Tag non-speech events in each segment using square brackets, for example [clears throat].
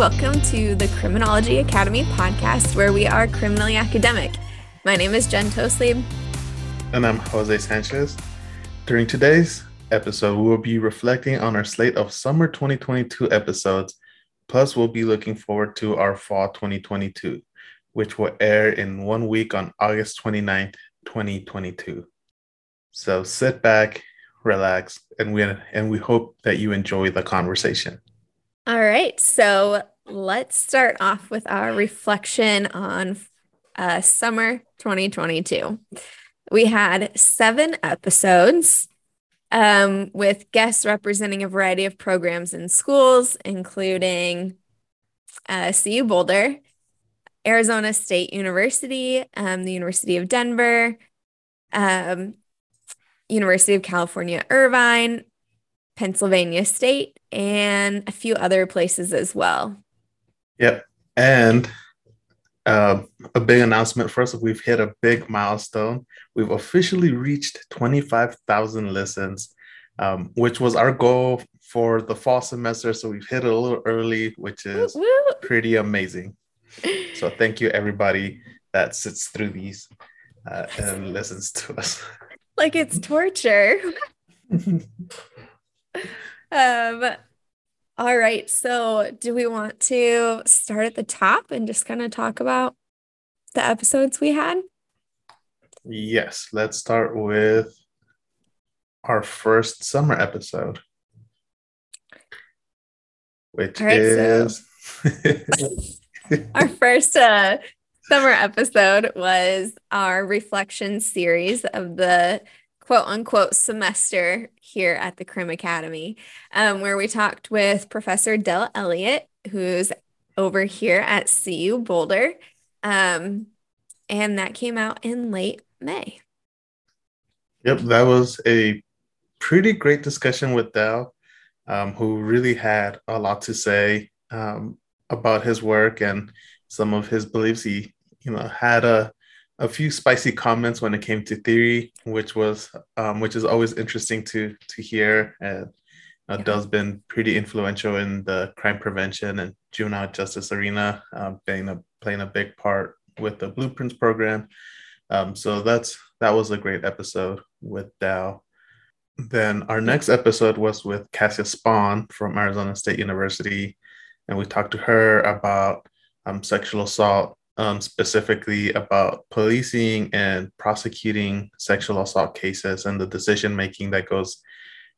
Welcome to the Criminology Academy podcast, where we are criminally academic. My name is Jenn Tostlebe. And I'm Jose Sanchez. During today's episode, we will be reflecting on our slate of summer 2022 episodes. Plus, we'll be looking forward to our fall 2022, which will air in one week on August 29th, 2022. So sit back, relax, and we and we hope that you enjoy the conversation. All right. So let's start off with our reflection on uh, summer 2022. We had seven episodes um, with guests representing a variety of programs in schools, including uh, CU Boulder, Arizona State University, um, the University of Denver, um, University of California, Irvine, Pennsylvania State, and a few other places as well. Yep. And uh, a big announcement for us we've hit a big milestone. We've officially reached 25,000 listens, um, which was our goal for the fall semester. So we've hit it a little early, which is woo, woo. pretty amazing. So thank you, everybody that sits through these uh, and listens to us. Like it's torture. [laughs] um, all right. So, do we want to start at the top and just kind of talk about the episodes we had? Yes. Let's start with our first summer episode, which right, is so our first uh, summer episode was our reflection series of the quote unquote semester here at the Crim Academy, um, where we talked with Professor Del Elliott, who's over here at CU Boulder. Um, and that came out in late May. Yep, that was a pretty great discussion with Del, um, who really had a lot to say um, about his work and some of his beliefs. He, you know, had a a few spicy comments when it came to theory, which was um, which is always interesting to to hear. And uh, yeah. Del's been pretty influential in the crime prevention and juvenile justice arena, uh, being a playing a big part with the Blueprints program. Um, so that's that was a great episode with Dow. Then our next episode was with Cassia Spohn from Arizona State University, and we talked to her about um, sexual assault um, specifically about policing and prosecuting sexual assault cases and the decision making that goes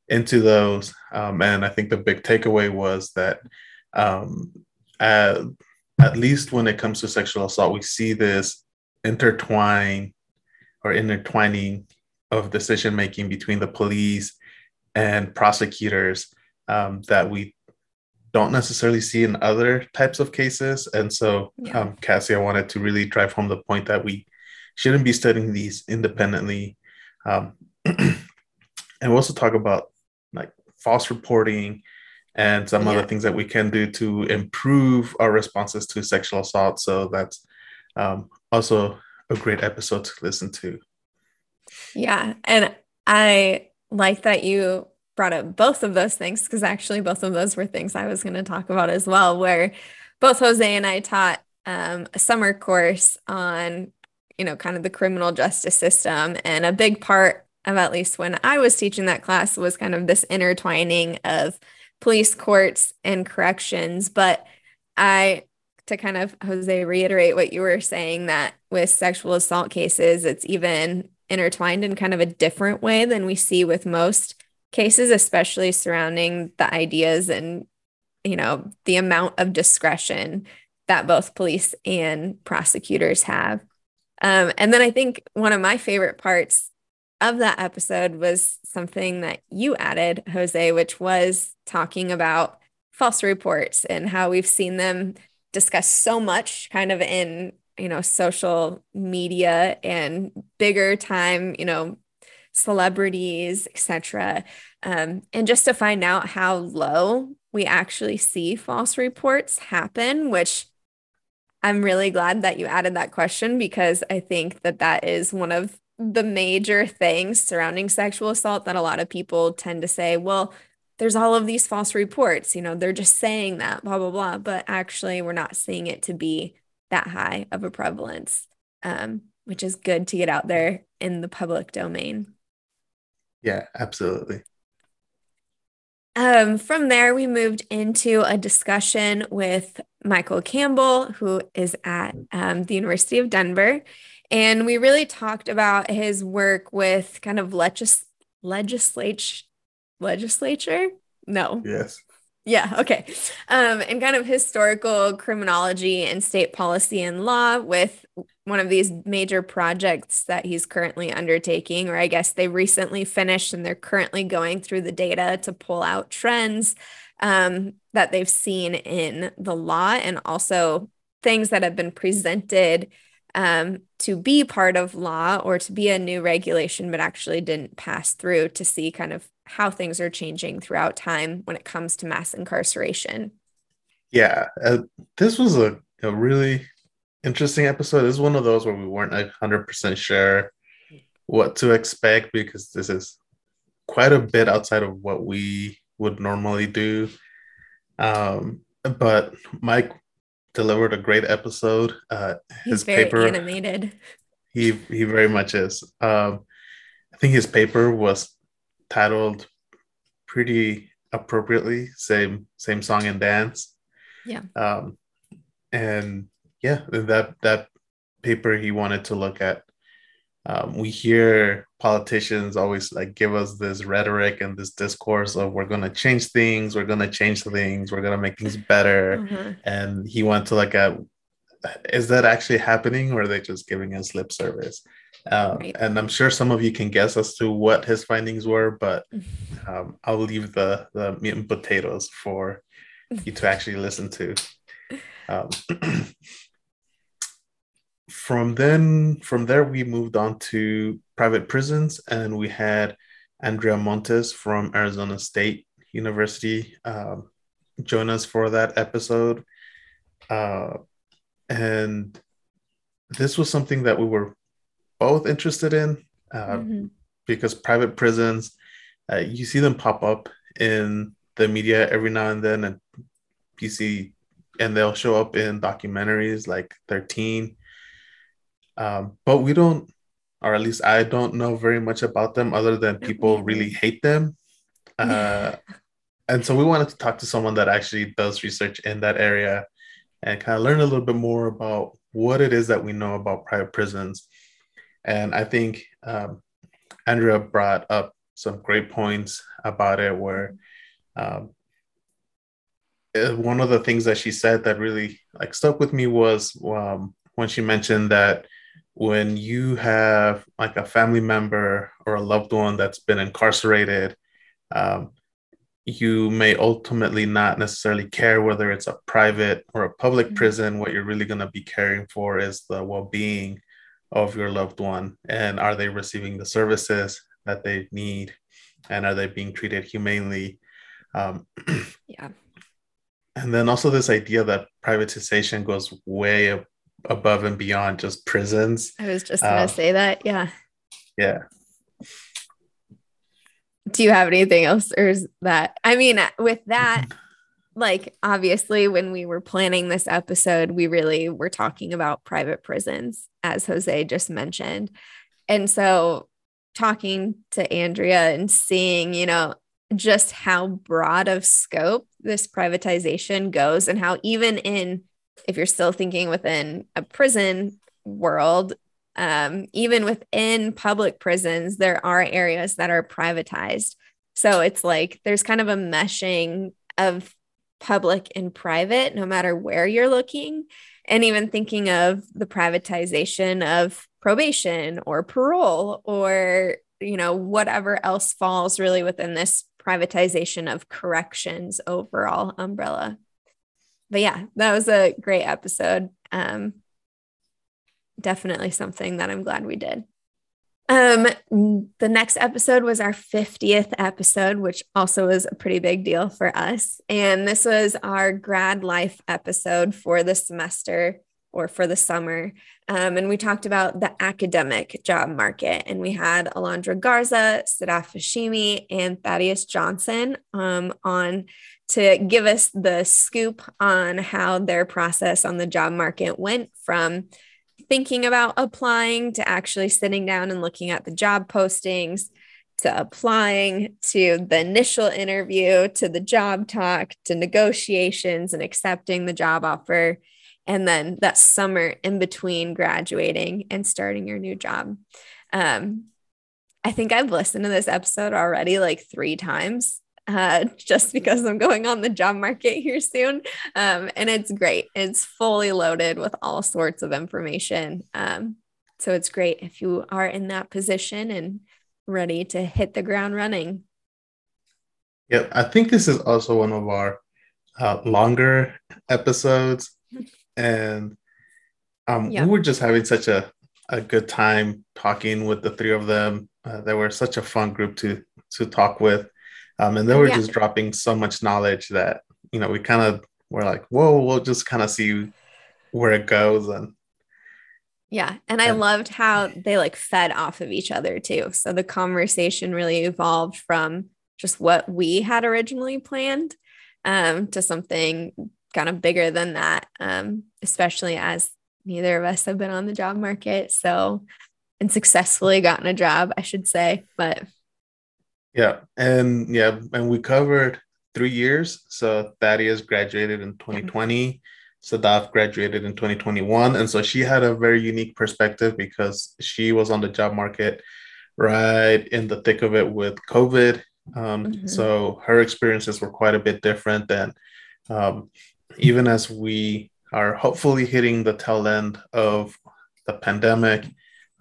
into those. Um, and I think the big takeaway was that um, at, at least when it comes to sexual assault, we see this intertwine or intertwining of decision making between the police and prosecutors um, that we don't necessarily see in other types of cases. And so, yeah. um, Cassie, I wanted to really drive home the point that we shouldn't be studying these independently. Um, [clears throat] and we also talk about like false reporting and some yeah. other things that we can do to improve our responses to sexual assault. So that's um, also a great episode to listen to. Yeah. And I like that you brought up both of those things because actually both of those were things I was going to talk about as well, where both Jose and I taught um, a summer course on, you know, kind of the criminal justice system. And a big part of at least when I was teaching that class was kind of this intertwining of police courts and corrections. But I, to kind of Jose reiterate what you were saying, that with sexual assault cases, it's even intertwined in kind of a different way than we see with most cases, especially surrounding the ideas and, you know, the amount of discretion that both police and prosecutors have. Um, and then I think one of my favorite parts of that episode was something that you added, Jose, which was talking about false reports and how we've seen them discussed so much kind of in you know social media and bigger time you know celebrities, etc. Um, and just to find out how low we actually see false reports happen, which I'm really glad that you added that question because I think that that is one of the major things surrounding sexual assault that a lot of people tend to say, well, there's all of these false reports, you know, they're just saying that, blah, blah, blah. But actually, we're not seeing it to be that high of a prevalence, um, which is good to get out there in the public domain. Yeah, absolutely. Um, from there, we moved into a discussion with Michael Campbell, who is at um, the University of Denver. And we really talked about his work with kind of legis- legislature, legislature? No. Yes. Yeah, okay. Um, and kind of historical criminology and state policy and law with one of these major projects that he's currently undertaking, or I guess they recently finished and they're currently going through the data to pull out trends um, that they've seen in the law and also things that have been presented um, to be part of law or to be a new regulation, but actually didn't pass through to see kind of how things are changing throughout time when it comes to mass incarceration. Yeah, uh, this was a, a really interesting episode. This is one of those where we weren't 100% sure what to expect because this is quite a bit outside of what we would normally do. Um, but Mike delivered a great episode. Uh, his He's very paper, animated. He he very much is. Um, I think his paper was titled pretty appropriately same same song and dance. Yeah. Um and yeah that that paper he wanted to look at. Um, we hear politicians always like give us this rhetoric and this discourse of we're going to change things we're going to change things we're going to make things better. Mm-hmm. and he went to like is that actually happening or are they just giving us lip service um, right. And I'm sure some of you can guess as to what his findings were, but [laughs] um, I'll leave the, the meat and potatoes for you to actually listen to. Um, [clears throat] from then, from there, we moved on to private prisons, and we had Andrea Montes from Arizona State University um, join us for that episode. Uh, and this was something that we were both interested in uh, mm-hmm. because private prisons, uh, you see them pop up in the media every now and then, and you see, and they'll show up in documentaries like 13. Um, but we don't, or at least I don't know very much about them other than people really hate them. [laughs] Uh, and so we wanted to talk to someone that actually does research in that area and kind of learn a little bit more about what it is that we know about private prisons and I think um, Andrea brought up some great points about it, where um, uh, one of the things that she said that really like stuck with me was um, when she mentioned that when you have like a family member or a loved one that's been incarcerated, um, you may ultimately not necessarily care whether it's a private or a public mm-hmm. prison. What you're really going to be caring for is the well being of your loved one and are they receiving the services that they need and are they being treated humanely? Um, [clears throat] yeah. And then also this idea that privatization goes way above and beyond just prisons. I was just gonna um, say that yeah. yeah. Do you have anything else or is that i mean with that [laughs] like obviously when we were planning this episode we really were talking about private prisons as jose just mentioned. And so talking to andrea and seeing you know just how broad of scope this privatization goes and how even in if you're still thinking within a prison world um, even within public prisons there are areas that are privatized. So it's like there's kind of a meshing of public and private, no matter where you're looking. And even thinking of the privatization of probation or parole or, you know, whatever else falls really within this privatization of corrections overall umbrella. But yeah, that was a great episode. Um, definitely something that I'm glad we did. Um, the next episode was our 50th episode, which also was a pretty big deal for us. And this was our grad life episode for the semester. or for the summer. Um, and we talked about the academic job market. And we had Alondra Garza, Sadaf Hashimi, and Thaddeus Johnson um, on to give us the scoop on how their process on the job market went from thinking about applying to actually sitting down and looking at the job postings to applying to the initial interview to the job talk to negotiations and accepting the job offer and then that summer in between graduating and starting your new job. Um, i think i've listened to this episode already like three times uh, just because I'm going on the job market here soon. Um, and it's great. It's fully loaded with all sorts of information. Um, so it's great if you are in that position and ready to hit the ground running. Yeah, I think this is also one of our uh, longer episodes. [laughs] And um, yeah. we were just having such a, a good time talking with the three of them. Uh, they were such a fun group to to talk with. Um, and they were yeah. just dropping so much knowledge that, you know, we kind of were like, whoa, we'll just kind of see where it goes. And yeah. And I loved how they like fed off of each other too. So the conversation really evolved from just what we had originally planned um, to something kind of bigger than that, um, especially as neither of us have been on the job market. So, and successfully gotten a job, I should say. But yeah, and yeah, and we covered three years. So Thaddeus graduated in 2020. Sadaf graduated in 2021. And so she had a very unique perspective because she was on the job market right in the thick of it with COVID. Um, mm-hmm. So her experiences were quite a bit different than um, even as we are hopefully hitting the tail end of the pandemic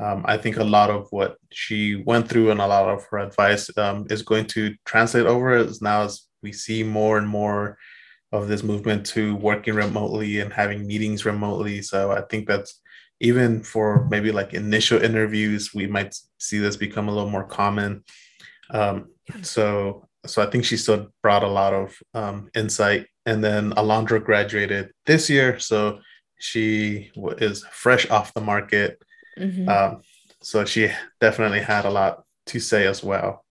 um, I think a lot of what she went through and a lot of her advice um, is going to translate over as now as we see more and more of this movement to working remotely and having meetings remotely. So I think that's even for maybe like initial interviews, we might see this become a little more common. Um, so so I think she still brought a lot of um, insight. And then Alondra graduated this year, so she is fresh off the market. Mm-hmm. Um, so she definitely had a lot to say as well.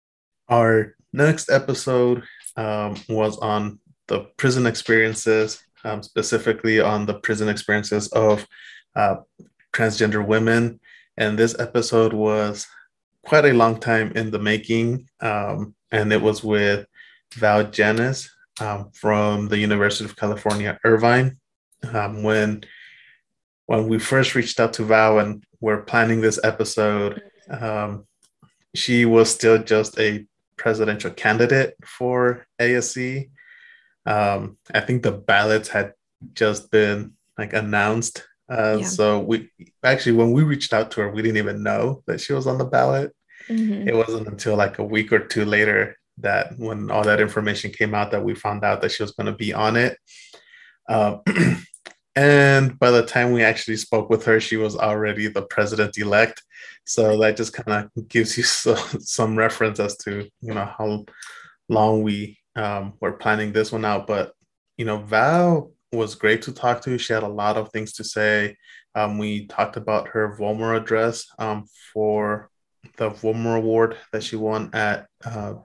Our next episode um, was on the prison experiences, um, specifically on the prison experiences of uh, transgender women. And this episode was quite a long time in the making. Um, and it was with Val Jenness um, from the University of California, Irvine. Um, when when we first reached out to Val and were planning this episode, um, she was still just a presidential candidate for ASC. Um, I think the ballots had just been like announced. Uh, yeah. So we actually, when we reached out to her, we didn't even know that she was on the ballot. Mm-hmm. It wasn't until like a week or two later that when all that information came out that we found out that she was going to be on it. Um, [clears throat] And by the time we actually spoke with her, she was already the president elect. So that just kind of gives you [laughs] so, some reference as to you know how long we um, were planning this one out. But you know, Val was great to talk to. She had a lot of things to say. Um, we talked about her Vollmer address um, for the Vollmer Award that she won at uh,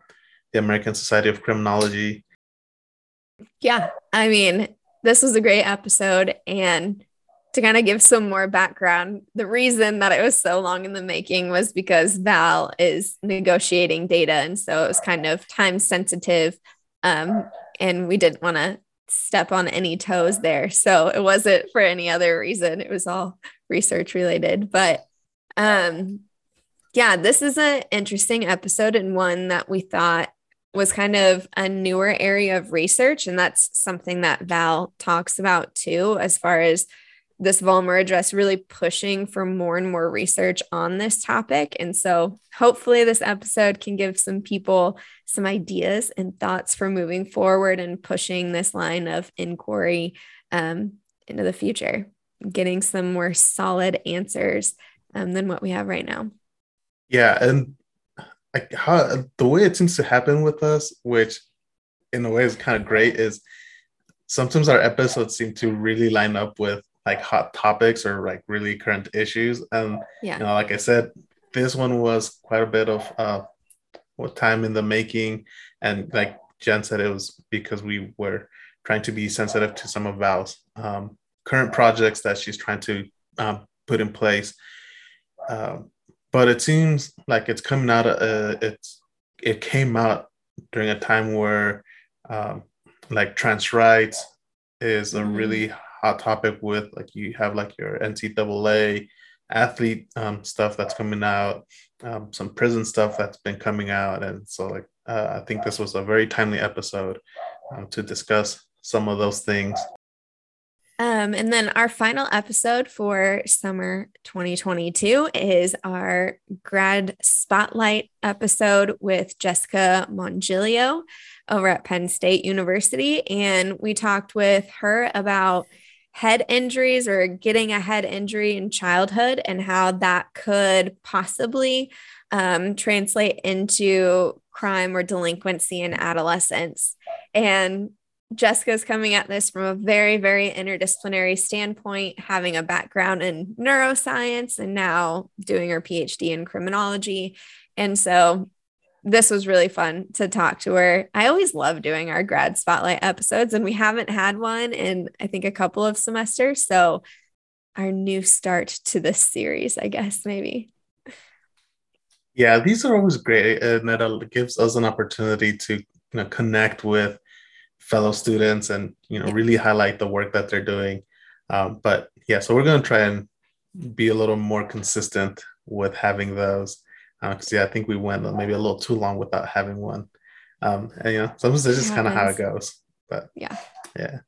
the American Society of Criminology. Yeah, I mean, this was a great episode. And to kind of give some more background, the reason that it was so long in the making was because Val is negotiating data. And so it was kind of time sensitive. Um, and we didn't want to step on any toes there. So it wasn't for any other reason. It was all research related. But um, yeah, this is an interesting episode and one that we thought was kind of a newer area of research. And that's something that Val talks about too, as far as this Vollmer address really pushing for more and more research on this topic. And so hopefully this episode can give some people some ideas and thoughts for moving forward and pushing this line of inquiry um, into the future, getting some more solid answers um, than what we have right now. Yeah. And like how the way it seems to happen with us, which in a way is kind of great, is sometimes our episodes seem to really line up with like hot topics or like really current issues. And yeah, you know, like I said, this one was quite a bit of uh, what time in the making, and like Jenn said, it was because we were trying to be sensitive to some of Val's um, current projects that she's trying to um, put in place. Um, but it seems like it's coming out. Uh, it's it came out during a time where um, like trans rights is a mm-hmm. really hot topic with like you have like your NCAA athlete um, stuff that's coming out, um, some prison stuff that's been coming out, and so like uh, I think this was a very timely episode um, to discuss some of those things. Um, and then our final episode for summer 2022 is our grad spotlight episode with Jessica Mongilio over at Penn State University. And we talked with her about head injuries or getting a head injury in childhood and how that could possibly um, translate into crime or delinquency in adolescence. And Jessica's coming at this from a very, very interdisciplinary standpoint, having a background in neuroscience and now doing her PhD in criminology. And so this was really fun to talk to her. I always love doing our grad spotlight episodes, and we haven't had one in, I think, a couple of semesters. So, our new start to this series, I guess, maybe. Yeah, these are always great, and it gives us an opportunity to you know connect with fellow students and you know really highlight the work that they're doing. Um, but yeah, so we're going to try and be a little more consistent with having those because uh, yeah, I think we went maybe a little too long without having one. Um, and you know, sometimes it's just kind of how it goes. But yeah, yeah.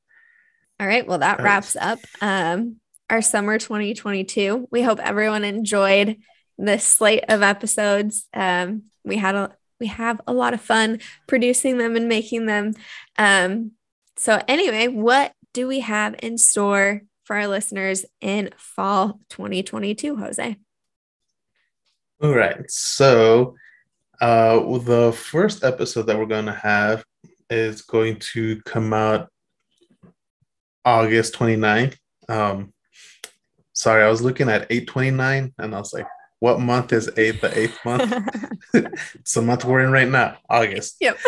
All right. Well, that wraps up um, our summer 2022. We hope everyone enjoyed this slate of episodes. Um, we had a we have a lot of fun producing them and making them. Um, so anyway, what do we have in store for our listeners in fall 2022, Jose? All right. So, uh, the first episode that we're going to have is going to come out August 29th. Um, sorry, I was looking at 829 and I was like, what month is eighth? the eighth month? [laughs] it's the month we're in right now, August. Yep.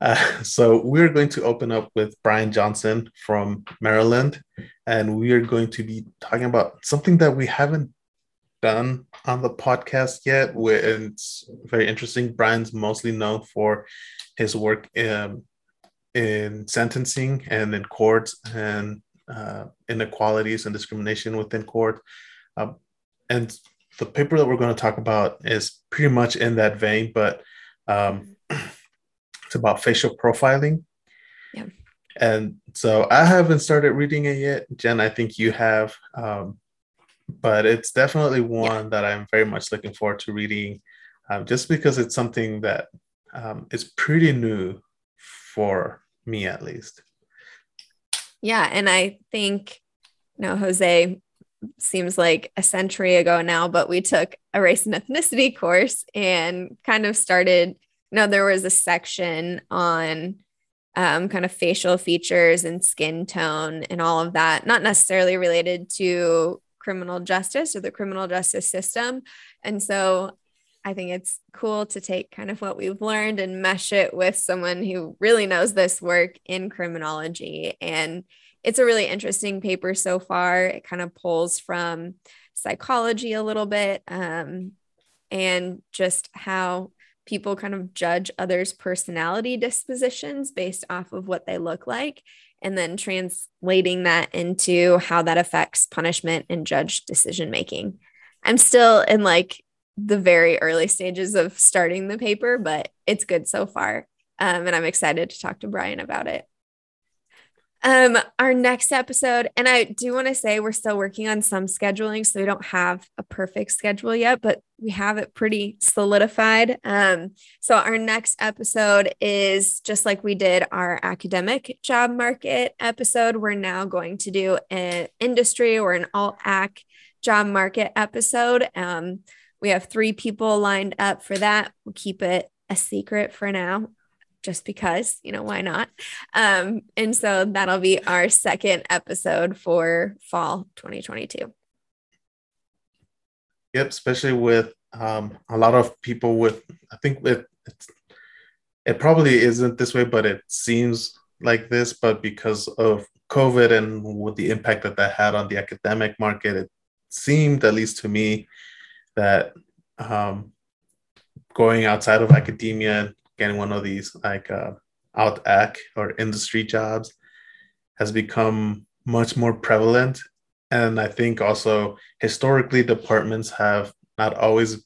Uh, so we're going to open up with Brian Johnson from Maryland, and we are going to be talking about something that we haven't done on the podcast yet. It's very interesting. Brian's mostly known for his work in, in sentencing and in courts and uh, inequalities and discrimination within court. Um, and the paper that we're going to talk about is pretty much in that vein, but um, [clears throat] it's about facial profiling. Yeah. And so I haven't started reading it yet. Jenn, I think you have. Um, but it's definitely one yeah. that I'm very much looking forward to reading, um, just because it's something that um, is pretty new for me, at least. Yeah, and I think, you know, Jose seems like a century ago now, but we took a race and ethnicity course and kind of started. You know, there was a section on um, kind of facial features and skin tone and all of that, not necessarily related to criminal justice or the criminal justice system. And so I think it's cool to take kind of what we've learned and mesh it with someone who really knows this work in criminology. And it's a really interesting paper so far. It kind of pulls from psychology a little bit um, and just how people kind of judge others' personality dispositions based off of what they look like and then translating that into how that affects punishment and judge decision making. I'm still in like the very early stages of starting the paper, but it's good so far. Um, and I'm excited to talk to Brian about it. Um, our next episode, and I do want to say we're still working on some scheduling, so we don't have a perfect schedule yet, but we have it pretty solidified. Um, so our next episode is just like we did our academic job market episode. We're now going to do an industry or an alt ac job market episode. Um, we have three people lined up for that. We'll keep it a secret for now just because, you know, why not? Um, and so that'll be our second episode for fall 2022. Yep, especially with um, a lot of people with, I think it, it probably isn't this way, but it seems like this, but because of COVID and with the impact that that had on the academic market, it seemed, at least to me, that um, going outside of academia getting one of these like uh, alt ac or industry jobs has become much more prevalent. And I think also historically, departments have not always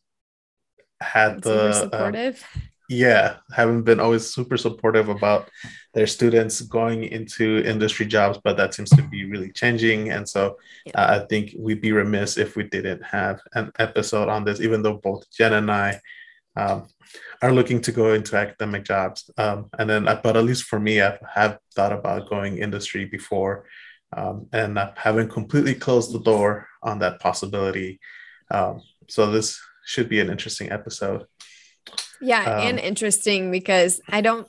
had the supportive. Uh, yeah, haven't been always super supportive about their students going into industry jobs, but that seems to be really changing. And so yeah. uh, I think we'd be remiss if we didn't have an episode on this, even though both Jenn and I um, are looking to go into academic jobs. Um, and then, uh, but at least for me, I have thought about going industry before um, and I haven't completely closed the door on that possibility. Um, so this should be an interesting episode. Yeah, um, and interesting because I don't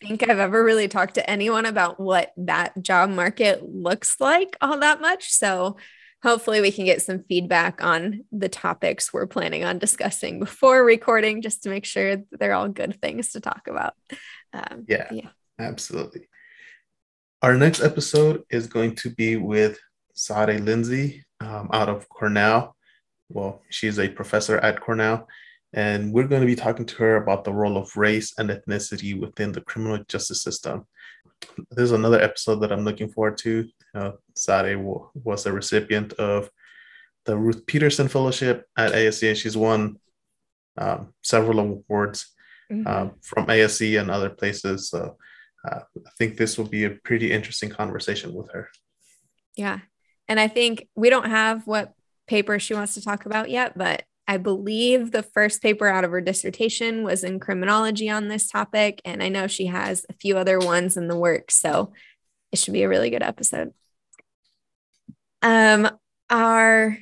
think I've ever really talked to anyone about what that job market looks like all that much. So hopefully we can get some feedback on the topics we're planning on discussing before recording just to make sure they're all good things to talk about. Um, yeah, yeah, absolutely. Our next episode is going to be with Sade Lindsay um, out of Cornell. Well, she's a professor at Cornell and we're going to be talking to her about the role of race and ethnicity within the criminal justice system. There's another episode that I'm looking forward to. Uh, Sade was a recipient of the Ruth Peterson Fellowship at ASC, and she's won um, several awards mm-hmm. um, from ASC and other places. So uh, I think this will be a pretty interesting conversation with her. Yeah. And I think we don't have what paper she wants to talk about yet, but I believe the first paper out of her dissertation was in criminology on this topic. And I know she has a few other ones in the works. So it should be a really good episode. Um, our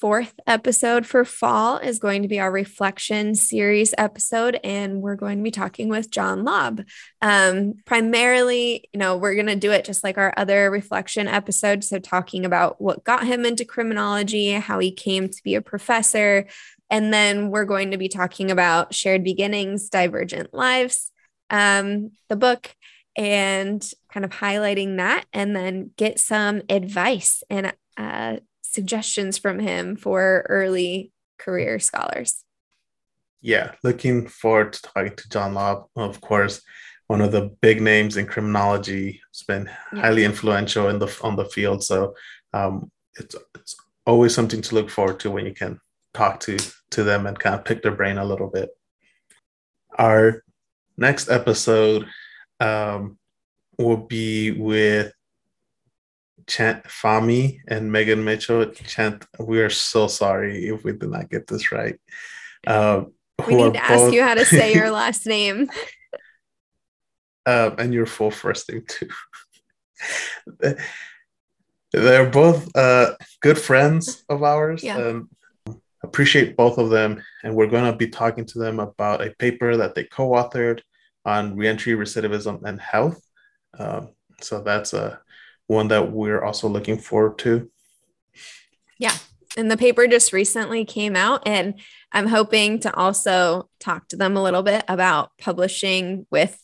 fourth episode for fall is going to be our reflection series episode, and we're going to be talking with John Laub. Um, primarily, you know, we're going to do it just like our other reflection episode. So, talking about what got him into criminology, how he came to be a professor, and then we're going to be talking about Shared Beginnings, Divergent Lives, um, the book, and kind of highlighting that, and then get some advice and uh, suggestions from him for early career scholars. Yeah, looking forward to talking to John Laub, of course, one of the big names in criminology. Has been yeah. highly influential in the on the field, so um, it's it's always something to look forward to when you can talk to to them and kind of pick their brain a little bit. Our next episode um, will be with Chant Fahmy and Megan Mitchell. Chant, we are so sorry if we did not get this right. Uh, we need to both... ask you how to say your [laughs] last name. uh, and your full first name too. [laughs] They're both uh, good friends of ours. Yeah. Um, appreciate both of them, and we're going to be talking to them about a paper that they co-authored on reentry, recidivism, and health. Um, so that's a one that we're also looking forward to. Yeah. And the paper just recently came out, and I'm hoping to also talk to them a little bit about publishing with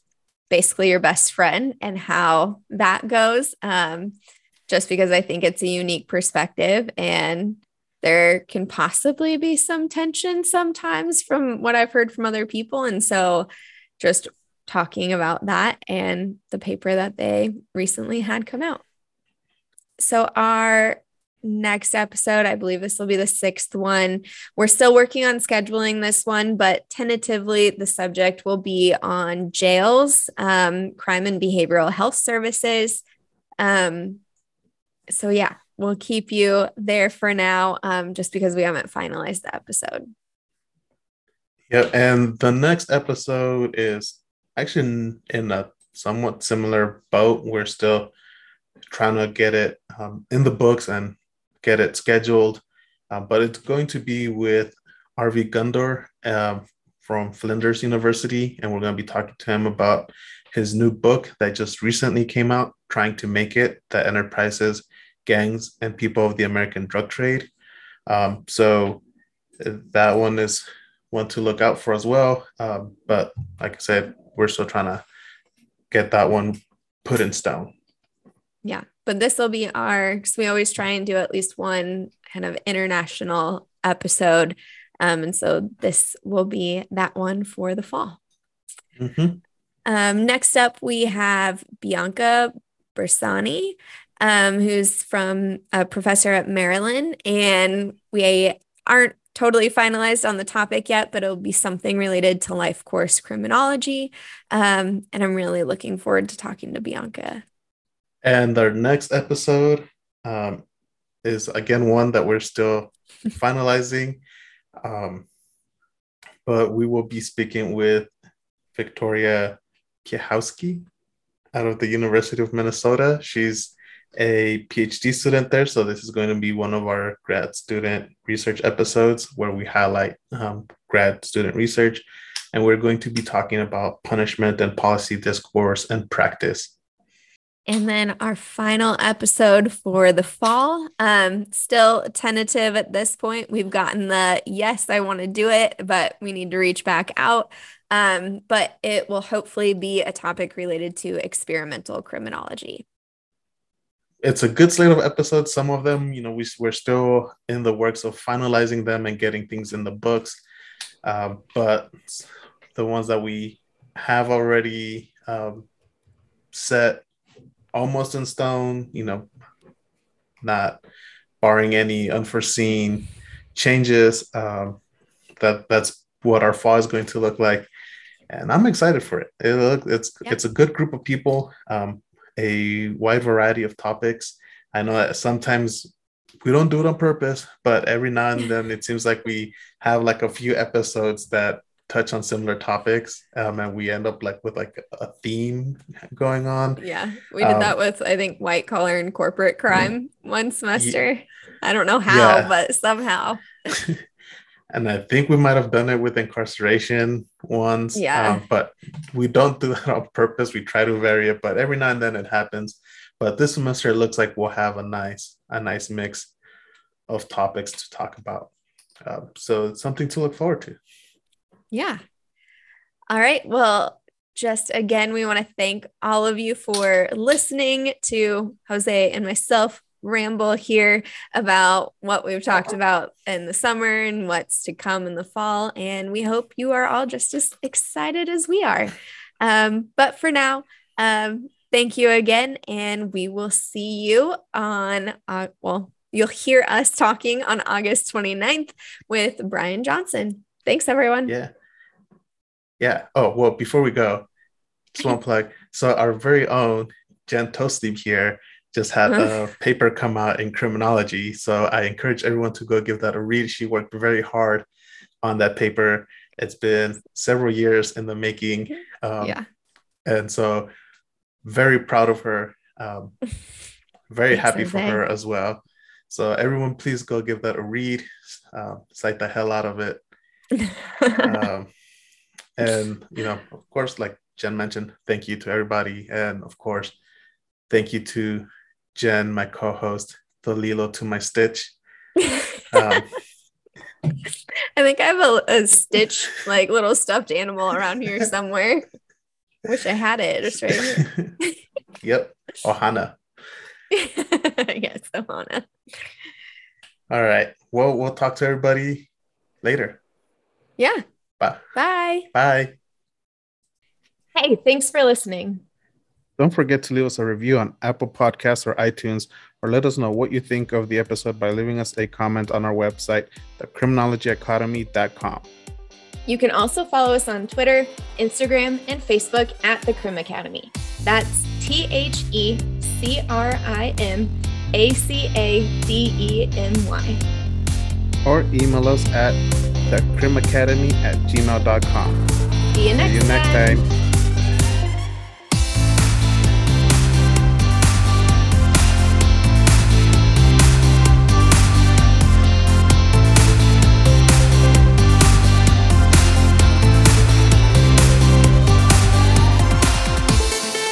basically your best friend and how that goes. Um, just because I think it's a unique perspective and there can possibly be some tension sometimes from what I've heard from other people. And so just talking about that and the paper that they recently had come out so our next episode, I believe this will be the sixth one. We're still working on scheduling this one, but tentatively the subject will be on jails, um, crime and behavioral health services. Um, so yeah, we'll keep you there for now, um, just because we haven't finalized the episode. Yep, and the next episode is actually in a somewhat similar boat. We're still trying to get it um, in the books and get it scheduled. Uh, but it's going to be with RV Gundur um, from Flinders University, and we're going to be talking to him about his new book that just recently came out, Trying to Make It The Enterprises, Gangs, and People of the American Drug Trade. Um, so that one is one to look out for as well. Um, but like I said, we're still trying to get that one put in stone. Yeah. But this will be our, because we always try and do at least one kind of international episode. Um, and so this will be that one for the fall. Mm-hmm. Um, next up, we have Bianca Bersani, um, who's from a professor at Maryland. And we aren't totally finalized on the topic yet, but it'll be something related to life course criminology. Um, and I'm really looking forward to talking to Bianca. And our next episode um, is again one that we're still [laughs] finalizing. Um, but we will be speaking with Victoria Piehowski out of the University of Minnesota. She's a PhD student there. So this is going to be one of our grad student research episodes where we highlight um, grad student research. And we're going to be talking about punishment and policy discourse and practice. And then our final episode for the fall, um, still tentative at this point. We've gotten the yes, I want to do it, but we need to reach back out. Um, but it will hopefully be a topic related to experimental criminology it's a good slate of episodes. Some of them, you know, we, we're still in the works of finalizing them and getting things in the books. Uh, but the ones that we have already um, set almost in stone, you know, not barring any unforeseen changes. Um, that that's what our fall is going to look like, and I'm excited for it. it look, it's yeah. it's a good group of people. Um, a wide variety of topics. I know that sometimes we don't do it on purpose, but every now and [laughs] then it seems like we have like a few episodes that touch on similar topics um, and we end up like with like a theme going on yeah we did um, that with i think white collar and corporate crime one semester yeah, i don't know how yeah. but somehow [laughs] and I think we might have done it with incarceration once. Yeah. Um, but we don't do that on purpose. We try to vary it, but every now and then it happens. But this semester it looks like we'll have a nice a nice mix of topics to talk about. Um, so it's something to look forward to. Yeah. All right. Well, just again, we want to thank all of you for listening to Jose and myself ramble here about what we've talked about in the summer and what's to come in the fall. And we hope you are all just as excited as we are. Um, but for now, um, thank you again. And we will see you on, uh, well, you'll hear us talking on August 29th with Brian Johnson. Thanks, everyone. Yeah. Yeah. Oh, well, before we go, just [laughs] one plug. So, our very own Jenn Tostlebe here just had a paper come out in criminology. So I encourage everyone to go give that a read. She worked very hard on that paper. It's been several years in the making. Um, yeah. And so very proud of her. Um, [laughs] very happy for her as well. So everyone, please go give that a read. Uh, cite the hell out of it. [laughs] um, and you know, of course, like Jenn mentioned, thank you to everybody, and of course, thank you to Jenn, my co-host, the Lilo to my Stitch. [laughs] Um, I think I have a, a Stitch, like little stuffed animal around here [laughs] somewhere. Wish I had it. It's right here. [laughs] yep, Ohana. yes, Ohana. All right. Well, we'll talk to everybody later. Yeah. Bye. Bye. Bye. Hey, thanks for listening. Don't forget to leave us a review on Apple Podcasts or iTunes, or let us know what you think of the episode by leaving us a comment on our website, thecriminologyacademy.com. You can also follow us on Twitter, Instagram, and Facebook at The Crim Academy. That's T H E C R I M A C A D E M Y. Or email us at thecrimacademy at gmail.com. See you next, See you next time. time.